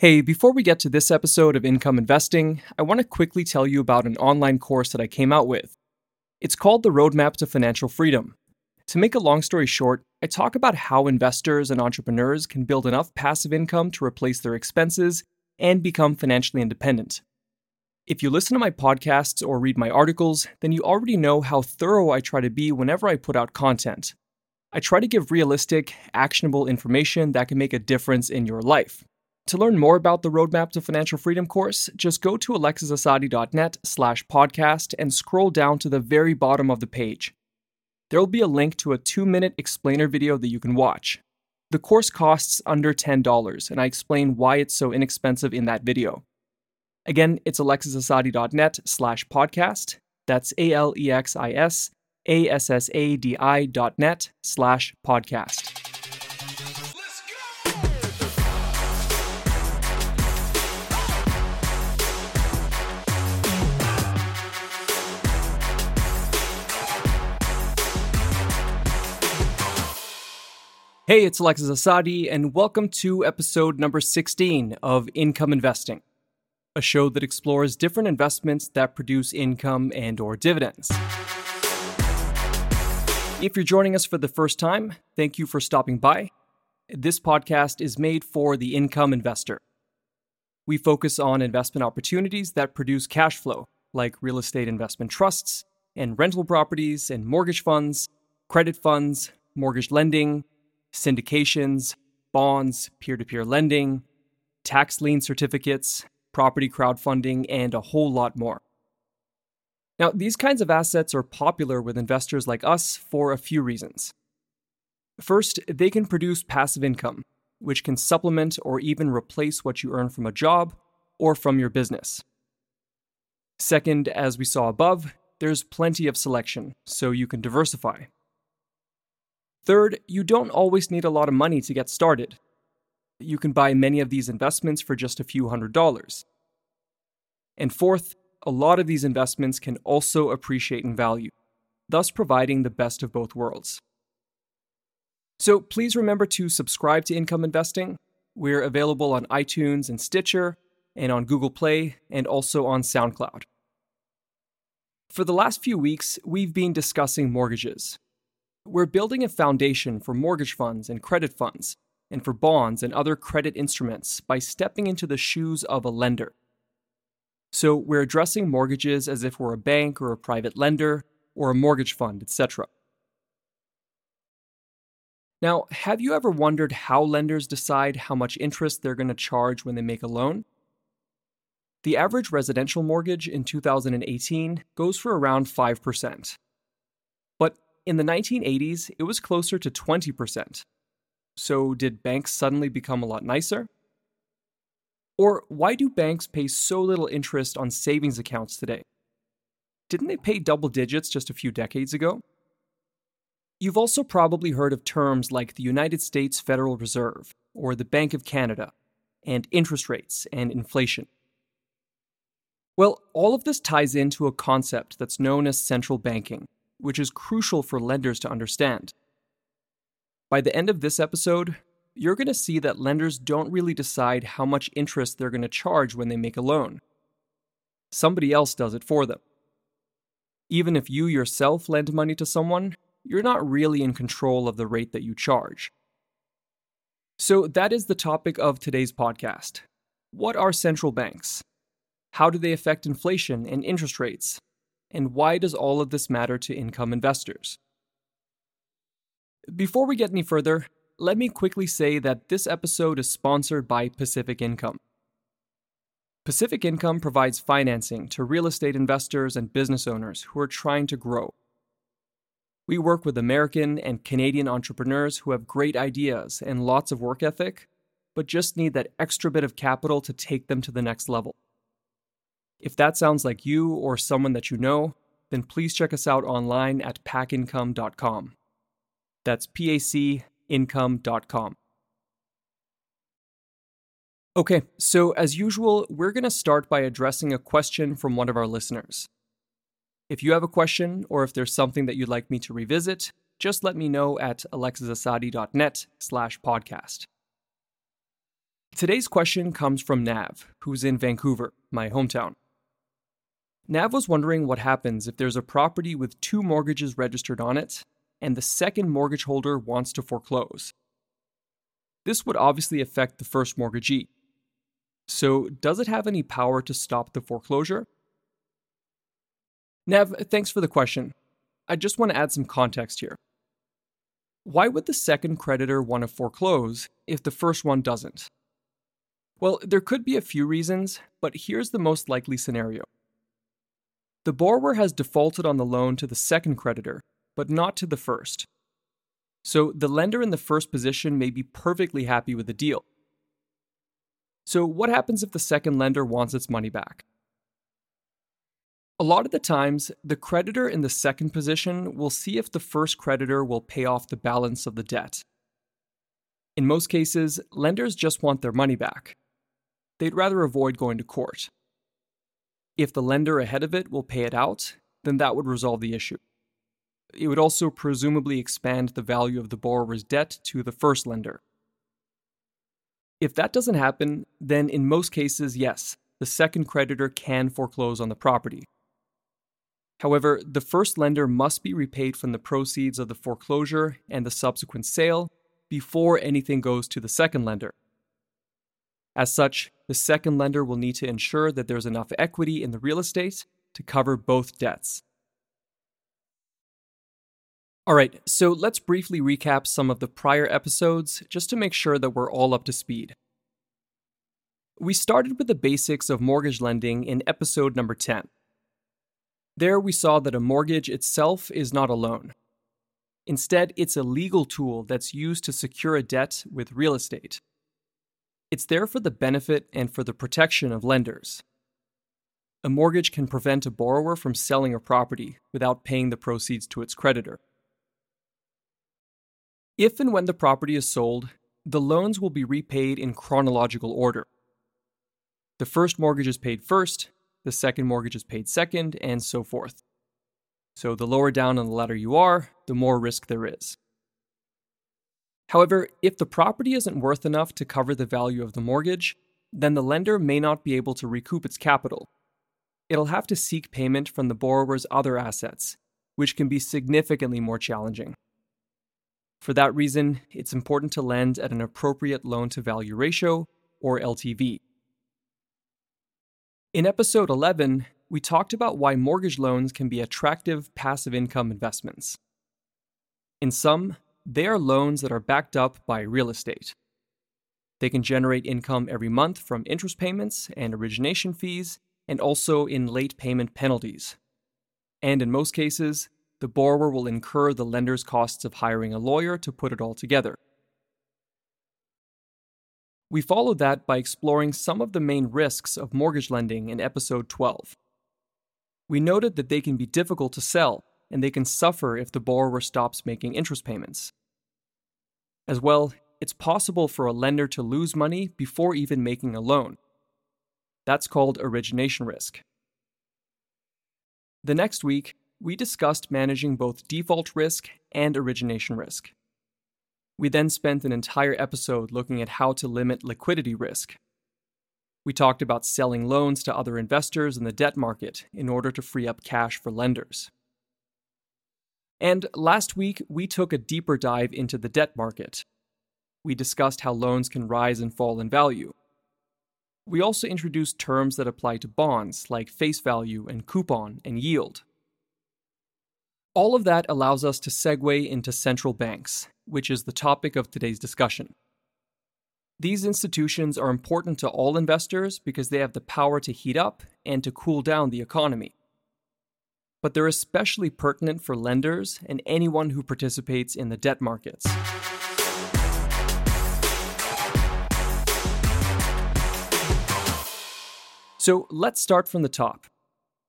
Hey, before we get to this episode of Income Investing, I want to quickly tell you about an online course that I came out with. It's called The Roadmap to Financial Freedom. To make a long story short, I talk about how investors and entrepreneurs can build enough passive income to replace their expenses and become financially independent. If you listen to my podcasts or read my articles, then you already know how thorough I try to be whenever I put out content. I try to give realistic, actionable information that can make a difference in your life. To learn more about the Roadmap to Financial Freedom course, just go to alexisassadi.net slash podcast and scroll down to the very bottom of the page. There will be a link to a two minute explainer video that you can watch. The course costs under $10, and I explain why it's so inexpensive in that video. Again, it's alexisassadi.net slash podcast. That's A L E X I S A S S A D I dot net slash podcast. Hey, it's Alexis Assadi, and welcome to episode number 16 of Income Investing, a show that explores different investments that produce income and or dividends. If you're joining us for the first time, thank you for stopping by. This podcast is made for the income investor. We focus on investment opportunities that produce cash flow, like real estate investment trusts, and rental properties, and mortgage funds, credit funds, mortgage lending, syndications, bonds, peer to peer lending, tax lien certificates, property crowdfunding, and a whole lot more. Now, these kinds of assets are popular with investors like us for a few reasons. First, they can produce passive income, which can supplement or even replace what you earn from a job or from your business. Second, as we saw above, there's plenty of selection, so you can diversify. Third, you don't always need a lot of money to get started. You can buy many of these investments for just a few hundred dollars. And fourth, a lot of these investments can also appreciate in value, thus providing the best of both worlds. So please remember to subscribe to Income Investing. We're available on iTunes and Stitcher, and on Google Play, and also on SoundCloud. For the last few weeks, we've been discussing mortgages, we're building a foundation for mortgage funds and credit funds, and for bonds and other credit instruments by stepping into the shoes of a lender. So we're addressing mortgages as if we're a bank or a private lender or a mortgage fund, etc. Now, have you ever wondered how lenders decide how much interest they're going to charge when they make a loan? The average residential mortgage in 2018 goes for around 5%. In the 1980s, it was closer to 20%. So, did banks suddenly become a lot nicer? Or why do banks pay so little interest on savings accounts today? Didn't they pay double digits just a few decades ago? You've also probably heard of terms like the United States Federal Reserve or the Bank of Canada, and interest rates and inflation. Well, all of this ties into a concept that's known as central banking which is crucial for lenders to understand. By the end of this episode, you're going to see that lenders don't really decide how much interest they're going to charge when they make a loan. Somebody else does it for them. Even if you yourself lend money to someone, you're not really in control of the rate that you charge. So, that is the topic of today's podcast. What are central banks? How do they affect inflation and interest rates? And why does all of this matter to income investors? Before we get any further, let me quickly say that this episode is sponsored by Pacific Income. Pacific Income provides financing to real estate investors and business owners who are trying to grow. We work with American and Canadian entrepreneurs who have great ideas and lots of work ethic, but just need that extra bit of capital to take them to the next level. If that sounds like you or someone that you know, then please check us out online at pacincome.com. That's P A C income.com. Okay, so as usual, we're going to start by addressing a question from one of our listeners. If you have a question or if there's something that you'd like me to revisit, just let me know at alexisassadi.net slash podcast. Today's question comes from Nav, who's in Vancouver, my hometown. Nav was wondering what happens if there's a property with two mortgages registered on it and the second mortgage holder wants to foreclose. This would obviously affect the first mortgagee. So, does it have any power to stop the foreclosure? Nav, thanks for the question. I just want to add some context here. Why would the second creditor want to foreclose if the first one doesn't? Well, there could be a few reasons, but here's the most likely scenario. The borrower has defaulted on the loan to the second creditor, but not to the first. So the lender in the first position may be perfectly happy with the deal. So, what happens if the second lender wants its money back? A lot of the times, the creditor in the second position will see if the first creditor will pay off the balance of the debt. In most cases, lenders just want their money back. They'd rather avoid going to court. If the lender ahead of it will pay it out, then that would resolve the issue. It would also presumably expand the value of the borrower's debt to the first lender. If that doesn't happen, then in most cases, yes, the second creditor can foreclose on the property. However, the first lender must be repaid from the proceeds of the foreclosure and the subsequent sale before anything goes to the second lender. As such, the second lender will need to ensure that there's enough equity in the real estate to cover both debts. All right, so let's briefly recap some of the prior episodes just to make sure that we're all up to speed. We started with the basics of mortgage lending in episode number 10. There, we saw that a mortgage itself is not a loan. Instead, it's a legal tool that's used to secure a debt with real estate. It's there for the benefit and for the protection of lenders. A mortgage can prevent a borrower from selling a property without paying the proceeds to its creditor. If and when the property is sold, the loans will be repaid in chronological order. The first mortgage is paid first, the second mortgage is paid second, and so forth. So the lower down on the ladder you are, the more risk there is. However, if the property isn't worth enough to cover the value of the mortgage, then the lender may not be able to recoup its capital. It'll have to seek payment from the borrower's other assets, which can be significantly more challenging. For that reason, it's important to lend at an appropriate loan to value ratio, or LTV. In episode 11, we talked about why mortgage loans can be attractive passive income investments. In sum, they are loans that are backed up by real estate. They can generate income every month from interest payments and origination fees, and also in late payment penalties. And in most cases, the borrower will incur the lender's costs of hiring a lawyer to put it all together. We followed that by exploring some of the main risks of mortgage lending in episode 12. We noted that they can be difficult to sell and they can suffer if the borrower stops making interest payments. As well, it's possible for a lender to lose money before even making a loan. That's called origination risk. The next week, we discussed managing both default risk and origination risk. We then spent an entire episode looking at how to limit liquidity risk. We talked about selling loans to other investors in the debt market in order to free up cash for lenders. And last week, we took a deeper dive into the debt market. We discussed how loans can rise and fall in value. We also introduced terms that apply to bonds like face value and coupon and yield. All of that allows us to segue into central banks, which is the topic of today's discussion. These institutions are important to all investors because they have the power to heat up and to cool down the economy. But they're especially pertinent for lenders and anyone who participates in the debt markets. So let's start from the top.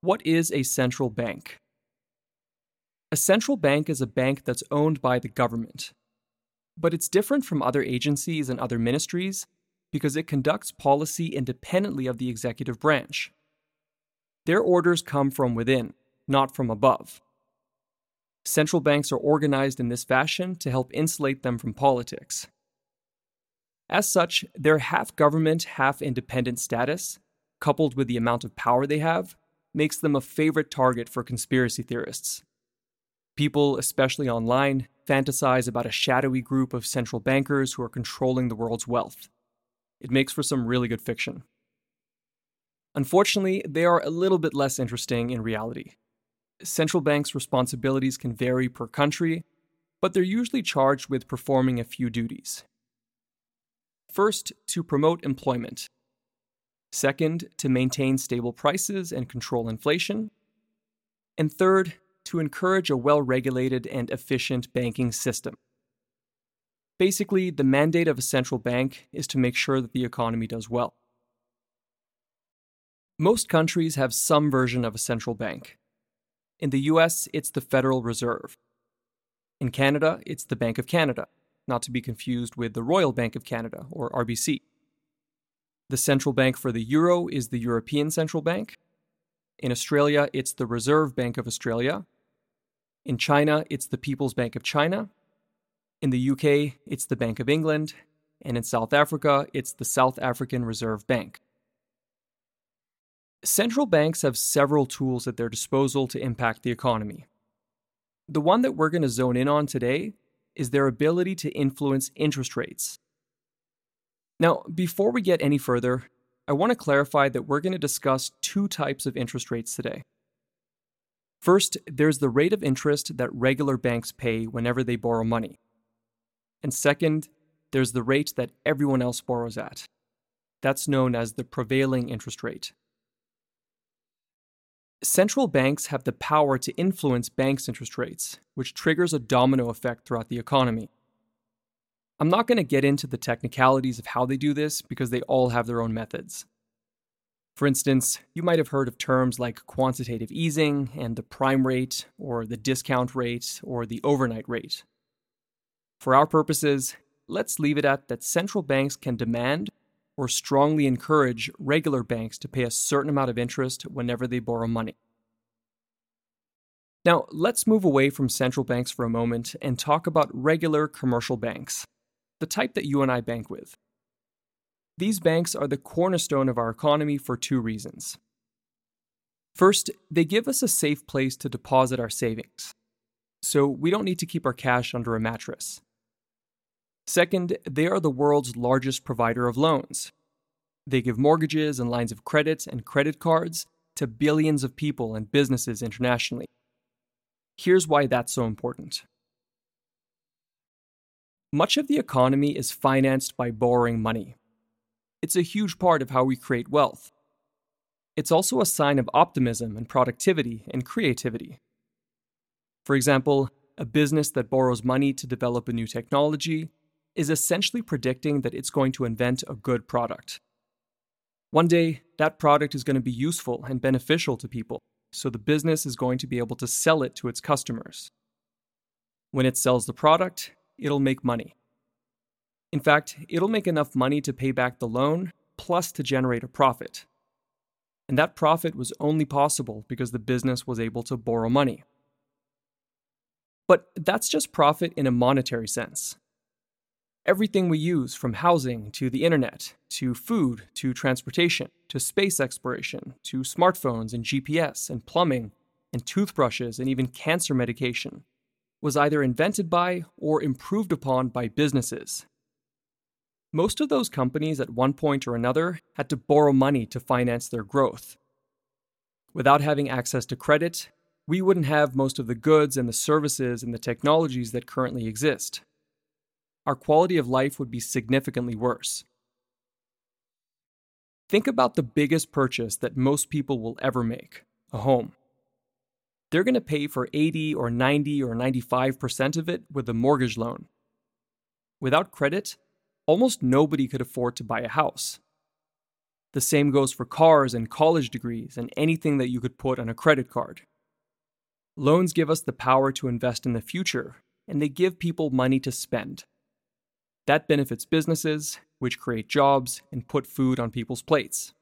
What is a central bank? A central bank is a bank that's owned by the government. But it's different from other agencies and other ministries because it conducts policy independently of the executive branch. Their orders come from within, not from above. Central banks are organized in this fashion to help insulate them from politics. As such, their half government, half independent status, coupled with the amount of power they have, makes them a favorite target for conspiracy theorists. People, especially online, fantasize about a shadowy group of central bankers who are controlling the world's wealth. It makes for some really good fiction. Unfortunately, they are a little bit less interesting in reality. Central banks' responsibilities can vary per country, but they're usually charged with performing a few duties. First, to promote employment. Second, to maintain stable prices and control inflation. And third, to encourage a well regulated and efficient banking system. Basically, the mandate of a central bank is to make sure that the economy does well. Most countries have some version of a central bank. In the US, it's the Federal Reserve. In Canada, it's the Bank of Canada, not to be confused with the Royal Bank of Canada, or RBC. The central bank for the euro is the European Central Bank. In Australia, it's the Reserve Bank of Australia. In China, it's the People's Bank of China. In the UK, it's the Bank of England. And in South Africa, it's the South African Reserve Bank. Central banks have several tools at their disposal to impact the economy. The one that we're going to zone in on today is their ability to influence interest rates. Now, before we get any further, I want to clarify that we're going to discuss two types of interest rates today. First, there's the rate of interest that regular banks pay whenever they borrow money. And second, there's the rate that everyone else borrows at. That's known as the prevailing interest rate. Central banks have the power to influence banks' interest rates, which triggers a domino effect throughout the economy. I'm not going to get into the technicalities of how they do this because they all have their own methods. For instance, you might have heard of terms like quantitative easing and the prime rate, or the discount rate, or the overnight rate. For our purposes, let's leave it at that central banks can demand or strongly encourage regular banks to pay a certain amount of interest whenever they borrow money. Now, let's move away from central banks for a moment and talk about regular commercial banks the type that you and I bank with. These banks are the cornerstone of our economy for two reasons. First, they give us a safe place to deposit our savings, so we don't need to keep our cash under a mattress. Second, they are the world's largest provider of loans. They give mortgages and lines of credit and credit cards to billions of people and businesses internationally. Here's why that's so important. Much of the economy is financed by borrowing money. It's a huge part of how we create wealth. It's also a sign of optimism and productivity and creativity. For example, a business that borrows money to develop a new technology is essentially predicting that it's going to invent a good product. One day, that product is going to be useful and beneficial to people, so the business is going to be able to sell it to its customers. When it sells the product, it'll make money. In fact, it'll make enough money to pay back the loan, plus to generate a profit. And that profit was only possible because the business was able to borrow money. But that's just profit in a monetary sense. Everything we use, from housing to the internet, to food, to transportation, to space exploration, to smartphones and GPS and plumbing, and toothbrushes and even cancer medication, was either invented by or improved upon by businesses. Most of those companies at one point or another had to borrow money to finance their growth. Without having access to credit, we wouldn't have most of the goods and the services and the technologies that currently exist. Our quality of life would be significantly worse. Think about the biggest purchase that most people will ever make a home they're going to pay for 80 or 90 or 95% of it with a mortgage loan. Without credit, almost nobody could afford to buy a house. The same goes for cars and college degrees and anything that you could put on a credit card. Loans give us the power to invest in the future, and they give people money to spend. That benefits businesses, which create jobs and put food on people's plates.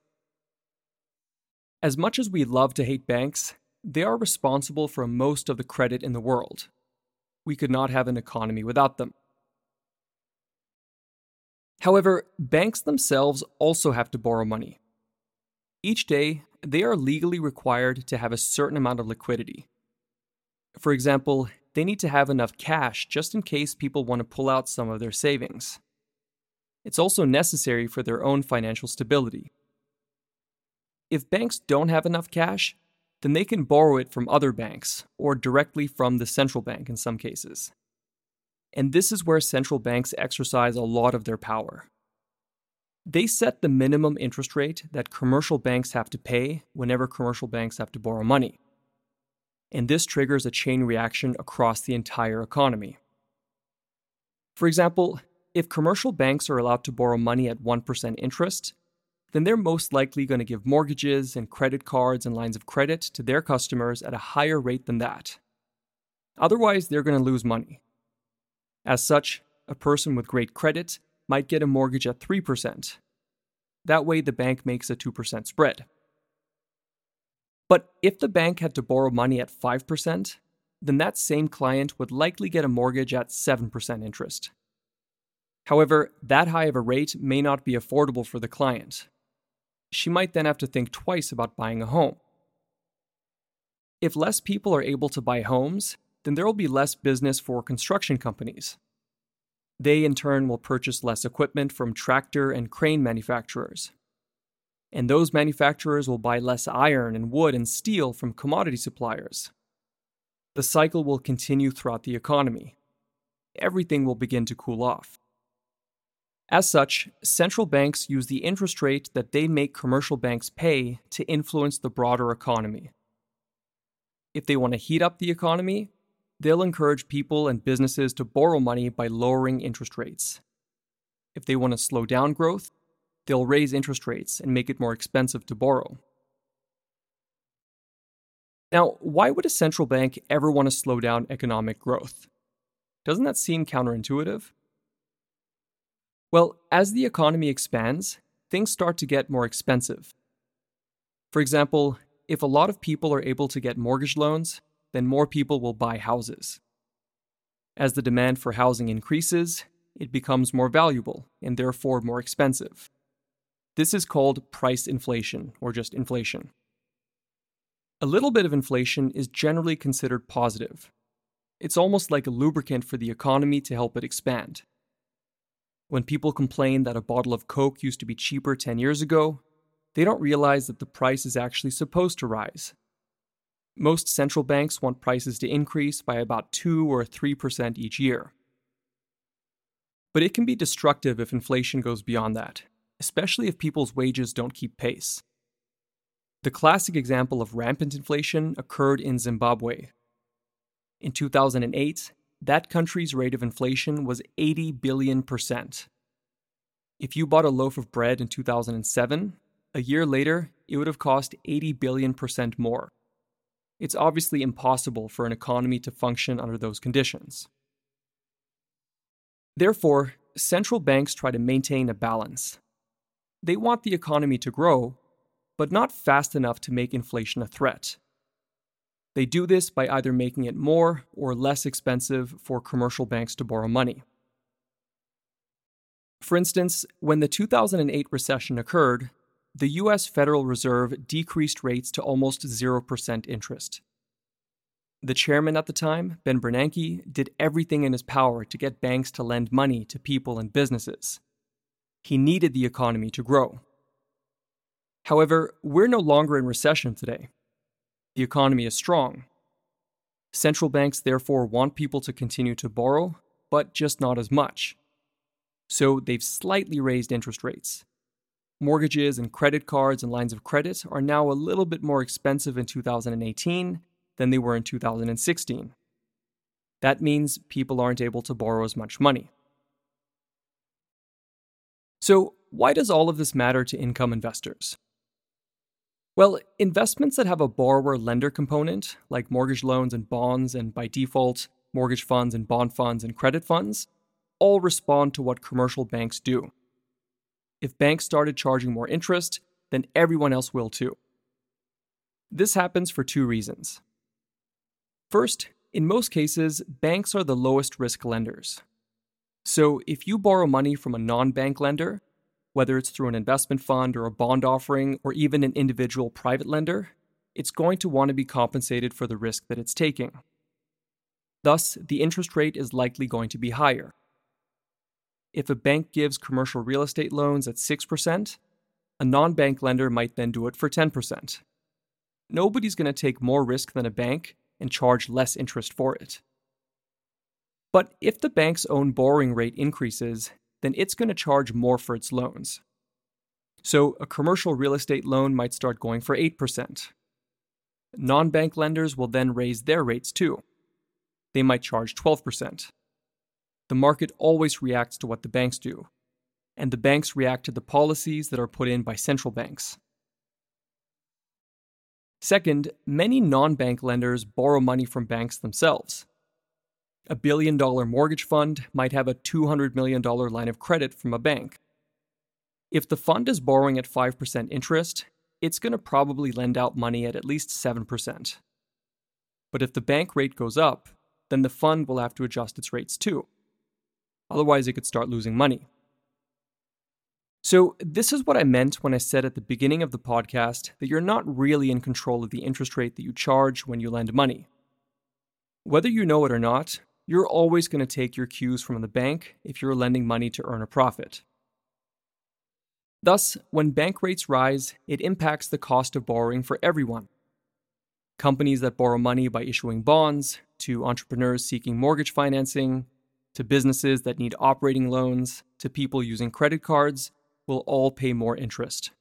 As much as we love to hate banks, they are responsible for most of the credit in the world. We could not have an economy without them. However, banks themselves also have to borrow money. Each day, they are legally required to have a certain amount of liquidity. For example, they need to have enough cash just in case people want to pull out some of their savings. It's also necessary for their own financial stability. If banks don't have enough cash, then they can borrow it from other banks or directly from the central bank in some cases. And this is where central banks exercise a lot of their power. They set the minimum interest rate that commercial banks have to pay whenever commercial banks have to borrow money. And this triggers a chain reaction across the entire economy. For example, if commercial banks are allowed to borrow money at 1% interest, then they're most likely going to give mortgages and credit cards and lines of credit to their customers at a higher rate than that. Otherwise, they're going to lose money. As such, a person with great credit might get a mortgage at 3%. That way, the bank makes a 2% spread. But if the bank had to borrow money at 5%, then that same client would likely get a mortgage at 7% interest. However, that high of a rate may not be affordable for the client. She might then have to think twice about buying a home. If less people are able to buy homes, then there will be less business for construction companies. They, in turn, will purchase less equipment from tractor and crane manufacturers. And those manufacturers will buy less iron and wood and steel from commodity suppliers. The cycle will continue throughout the economy. Everything will begin to cool off. As such, central banks use the interest rate that they make commercial banks pay to influence the broader economy. If they want to heat up the economy, they'll encourage people and businesses to borrow money by lowering interest rates. If they want to slow down growth, they'll raise interest rates and make it more expensive to borrow. Now, why would a central bank ever want to slow down economic growth? Doesn't that seem counterintuitive? Well, as the economy expands, things start to get more expensive. For example, if a lot of people are able to get mortgage loans, then more people will buy houses. As the demand for housing increases, it becomes more valuable and therefore more expensive. This is called price inflation, or just inflation. A little bit of inflation is generally considered positive. It's almost like a lubricant for the economy to help it expand. When people complain that a bottle of Coke used to be cheaper 10 years ago, they don't realize that the price is actually supposed to rise most central banks want prices to increase by about 2 or 3% each year. But it can be destructive if inflation goes beyond that, especially if people's wages don't keep pace. The classic example of rampant inflation occurred in Zimbabwe. In 2008, that country's rate of inflation was 80 billion percent. If you bought a loaf of bread in 2007, a year later, it would have cost 80 billion percent more. It's obviously impossible for an economy to function under those conditions. Therefore, central banks try to maintain a balance. They want the economy to grow, but not fast enough to make inflation a threat. They do this by either making it more or less expensive for commercial banks to borrow money. For instance, when the 2008 recession occurred, the US Federal Reserve decreased rates to almost 0% interest. The chairman at the time, Ben Bernanke, did everything in his power to get banks to lend money to people and businesses. He needed the economy to grow. However, we're no longer in recession today. The economy is strong. Central banks therefore want people to continue to borrow, but just not as much. So they've slightly raised interest rates. Mortgages and credit cards and lines of credit are now a little bit more expensive in 2018 than they were in 2016. That means people aren't able to borrow as much money. So, why does all of this matter to income investors? Well, investments that have a borrower lender component, like mortgage loans and bonds, and by default, mortgage funds and bond funds and credit funds, all respond to what commercial banks do. If banks started charging more interest, then everyone else will too. This happens for two reasons. First, in most cases, banks are the lowest risk lenders. So, if you borrow money from a non bank lender, whether it's through an investment fund or a bond offering or even an individual private lender, it's going to want to be compensated for the risk that it's taking. Thus, the interest rate is likely going to be higher. If a bank gives commercial real estate loans at 6%, a non bank lender might then do it for 10%. Nobody's going to take more risk than a bank and charge less interest for it. But if the bank's own borrowing rate increases, then it's going to charge more for its loans. So a commercial real estate loan might start going for 8%. Non bank lenders will then raise their rates too. They might charge 12%. The market always reacts to what the banks do, and the banks react to the policies that are put in by central banks. Second, many non bank lenders borrow money from banks themselves. A billion dollar mortgage fund might have a $200 million line of credit from a bank. If the fund is borrowing at 5% interest, it's going to probably lend out money at at least 7%. But if the bank rate goes up, then the fund will have to adjust its rates too. Otherwise, it could start losing money. So, this is what I meant when I said at the beginning of the podcast that you're not really in control of the interest rate that you charge when you lend money. Whether you know it or not, you're always going to take your cues from the bank if you're lending money to earn a profit. Thus, when bank rates rise, it impacts the cost of borrowing for everyone. Companies that borrow money by issuing bonds, to entrepreneurs seeking mortgage financing, to businesses that need operating loans, to people using credit cards, will all pay more interest.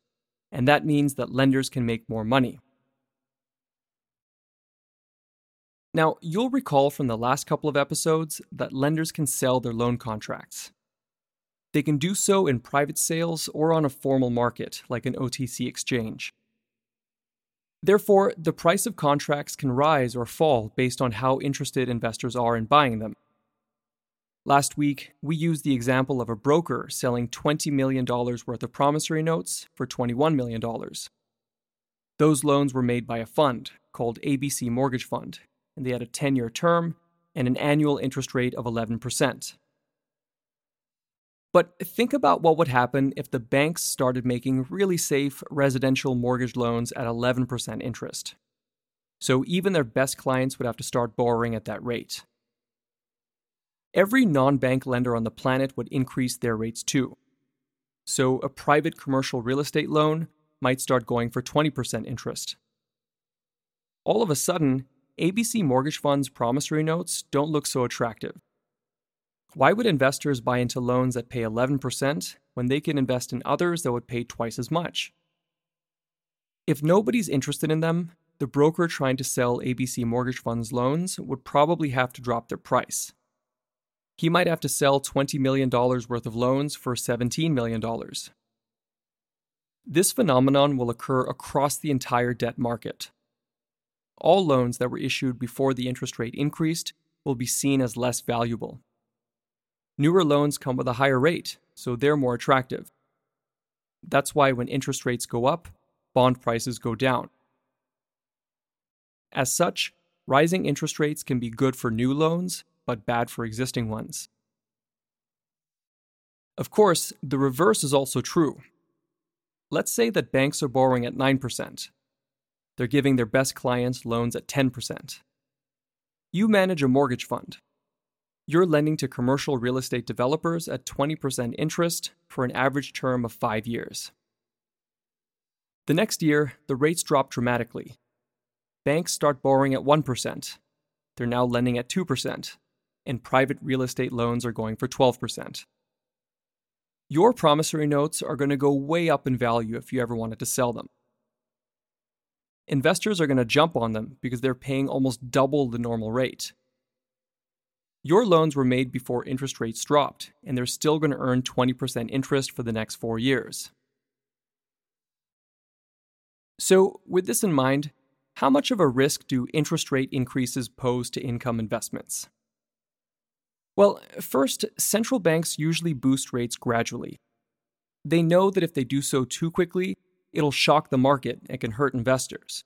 And that means that lenders can make more money. Now, you'll recall from the last couple of episodes that lenders can sell their loan contracts. They can do so in private sales or on a formal market, like an OTC exchange. Therefore, the price of contracts can rise or fall based on how interested investors are in buying them. Last week, we used the example of a broker selling $20 million worth of promissory notes for $21 million. Those loans were made by a fund called ABC Mortgage Fund and they had a 10 year term and an annual interest rate of 11%. But think about what would happen if the banks started making really safe residential mortgage loans at 11% interest. So even their best clients would have to start borrowing at that rate. Every non bank lender on the planet would increase their rates too. So a private commercial real estate loan might start going for 20% interest. All of a sudden, ABC mortgage funds' promissory notes don't look so attractive. Why would investors buy into loans that pay 11% when they can invest in others that would pay twice as much? If nobody's interested in them, the broker trying to sell ABC mortgage funds loans would probably have to drop their price. He might have to sell $20 million worth of loans for $17 million. This phenomenon will occur across the entire debt market all loans that were issued before the interest rate increased will be seen as less valuable. Newer loans come with a higher rate, so they're more attractive. That's why when interest rates go up, bond prices go down. As such, rising interest rates can be good for new loans, but bad for existing ones. Of course, the reverse is also true. Let's say that banks are borrowing at 9%, they're giving their best clients loans at 10%. You manage a mortgage fund. You're lending to commercial real estate developers at 20% interest for an average term of five years. The next year, the rates drop dramatically. Banks start borrowing at 1%. They're now lending at 2%, and private real estate loans are going for 12%. Your promissory notes are going to go way up in value if you ever wanted to sell them investors are going to jump on them because they're paying almost double the normal rate. Your loans were made before interest rates dropped, and they're still going to earn 20% interest for the next four years. So, with this in mind, how much of a risk do interest rate increases pose to income investments? Well, first, central banks usually boost rates gradually. They know that if they do so too quickly, it'll shock the market and can hurt investors.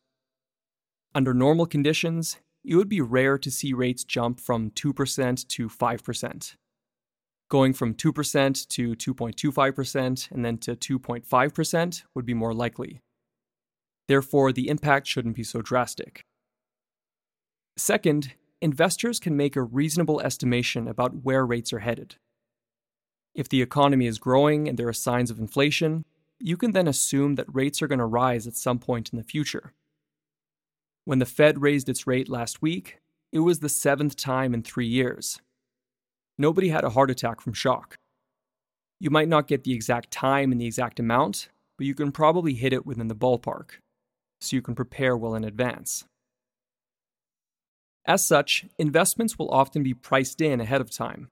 Under normal conditions, it would be rare to see rates jump from 2% to 5%. Going from 2% to 2.25% and then to 2.5% would be more likely. Therefore, the impact shouldn't be so drastic. Second, investors can make a reasonable estimation about where rates are headed. If the economy is growing and there are signs of inflation, you can then assume that rates are going to rise at some point in the future. When the Fed raised its rate last week, it was the seventh time in three years. Nobody had a heart attack from shock. You might not get the exact time and the exact amount, but you can probably hit it within the ballpark, so you can prepare well in advance. As such, investments will often be priced in ahead of time.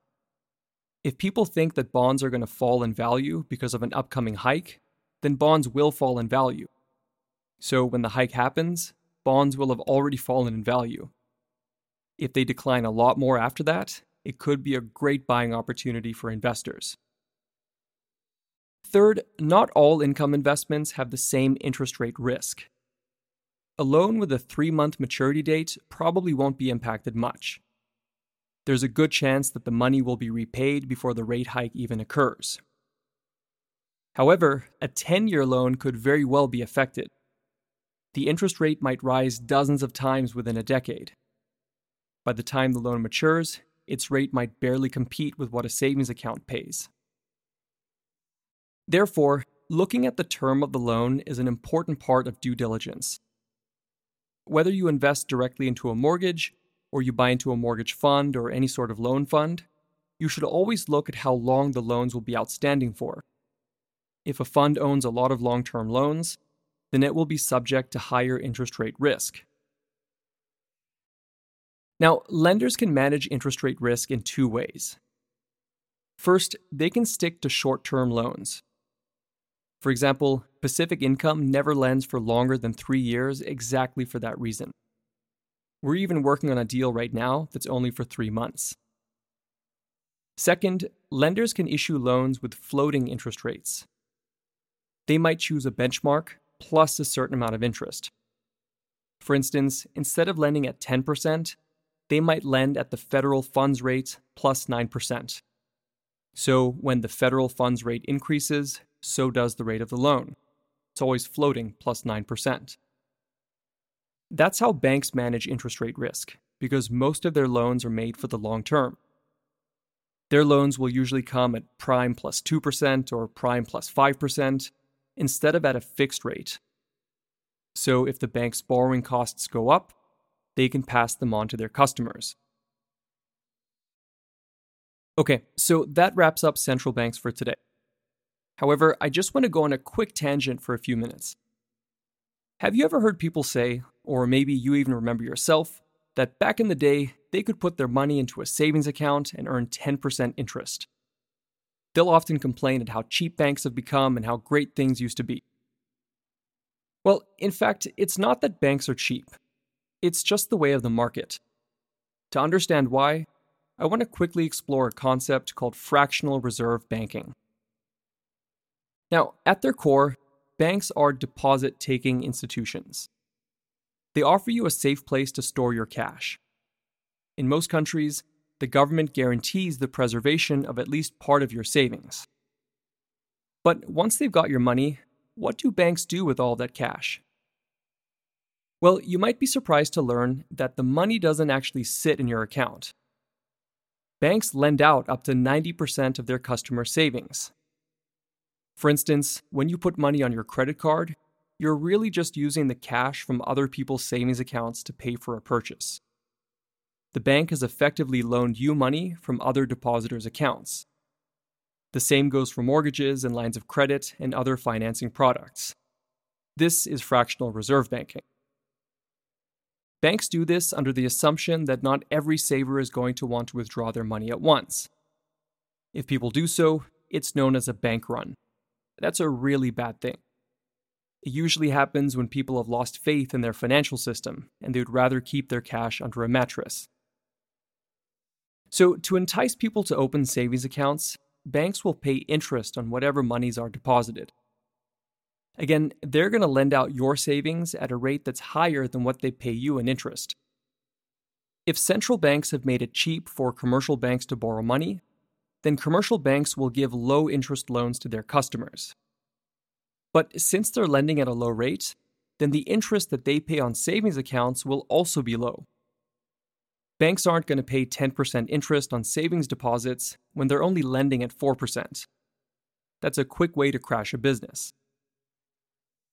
If people think that bonds are going to fall in value because of an upcoming hike, then bonds will fall in value. So when the hike happens, bonds will have already fallen in value. If they decline a lot more after that, it could be a great buying opportunity for investors. Third, not all income investments have the same interest rate risk. A loan with a three month maturity date probably won't be impacted much. There's a good chance that the money will be repaid before the rate hike even occurs. However, a 10 year loan could very well be affected. The interest rate might rise dozens of times within a decade. By the time the loan matures, its rate might barely compete with what a savings account pays. Therefore, looking at the term of the loan is an important part of due diligence. Whether you invest directly into a mortgage, or you buy into a mortgage fund or any sort of loan fund, you should always look at how long the loans will be outstanding for. If a fund owns a lot of long term loans, then it will be subject to higher interest rate risk. Now, lenders can manage interest rate risk in two ways. First, they can stick to short term loans. For example, Pacific Income never lends for longer than three years exactly for that reason. We're even working on a deal right now that's only for three months. Second, lenders can issue loans with floating interest rates they might choose a benchmark plus a certain amount of interest. For instance, instead of lending at 10%, they might lend at the federal funds rate plus 9%. So when the federal funds rate increases, so does the rate of the loan. It's always floating plus 9%. That's how banks manage interest rate risk, because most of their loans are made for the long term. Their loans will usually come at prime plus 2% or prime plus 5%, instead of at a fixed rate. So if the bank's borrowing costs go up, they can pass them on to their customers. Okay, so that wraps up central banks for today. However, I just want to go on a quick tangent for a few minutes. Have you ever heard people say, or maybe you even remember yourself, that back in the day, they could put their money into a savings account and earn 10% interest? They'll often complain at how cheap banks have become and how great things used to be. Well, in fact, it's not that banks are cheap, it's just the way of the market. To understand why, I want to quickly explore a concept called fractional reserve banking. Now, at their core, banks are deposit taking institutions. They offer you a safe place to store your cash. In most countries, the government guarantees the preservation of at least part of your savings. But once they've got your money, what do banks do with all that cash? Well, you might be surprised to learn that the money doesn't actually sit in your account. Banks lend out up to 90% of their customer savings. For instance, when you put money on your credit card, you're really just using the cash from other people's savings accounts to pay for a purchase the bank has effectively loaned you money from other depositors' accounts. The same goes for mortgages and lines of credit and other financing products. This is fractional reserve banking. Banks do this under the assumption that not every saver is going to want to withdraw their money at once. If people do so, it's known as a bank run. That's a really bad thing. It usually happens when people have lost faith in their financial system and they would rather keep their cash under a mattress. So, to entice people to open savings accounts, banks will pay interest on whatever monies are deposited. Again, they're going to lend out your savings at a rate that's higher than what they pay you in interest. If central banks have made it cheap for commercial banks to borrow money, then commercial banks will give low interest loans to their customers. But since they're lending at a low rate, then the interest that they pay on savings accounts will also be low. Banks aren't going to pay 10% interest on savings deposits when they're only lending at 4%. That's a quick way to crash a business.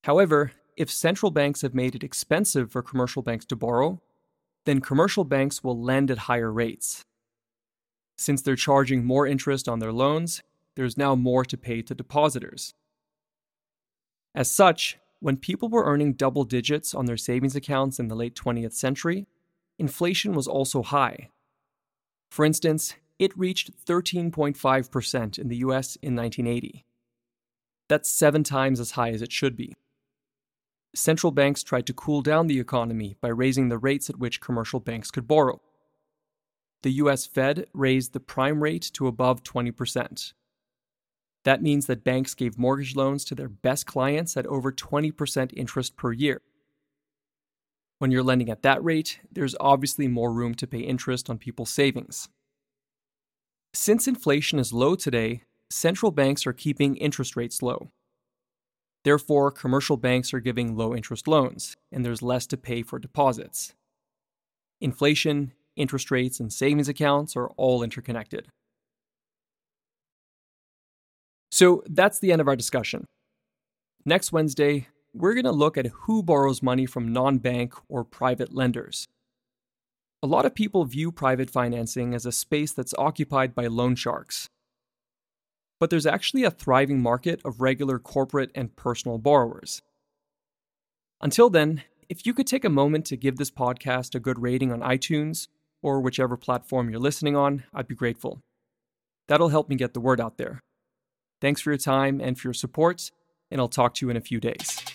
However, if central banks have made it expensive for commercial banks to borrow, then commercial banks will lend at higher rates. Since they're charging more interest on their loans, there's now more to pay to depositors. As such, when people were earning double digits on their savings accounts in the late 20th century, inflation was also high. For instance, it reached 13.5% in the US in 1980. That's seven times as high as it should be. Central banks tried to cool down the economy by raising the rates at which commercial banks could borrow. The US Fed raised the prime rate to above 20%. That means that banks gave mortgage loans to their best clients at over 20% interest per year. When you're lending at that rate, there's obviously more room to pay interest on people's savings. Since inflation is low today, central banks are keeping interest rates low. Therefore, commercial banks are giving low interest loans, and there's less to pay for deposits. Inflation, interest rates, and savings accounts are all interconnected. So that's the end of our discussion. Next Wednesday, we're going to look at who borrows money from non bank or private lenders. A lot of people view private financing as a space that's occupied by loan sharks. But there's actually a thriving market of regular corporate and personal borrowers. Until then, if you could take a moment to give this podcast a good rating on iTunes or whichever platform you're listening on, I'd be grateful. That'll help me get the word out there. Thanks for your time and for your support, and I'll talk to you in a few days.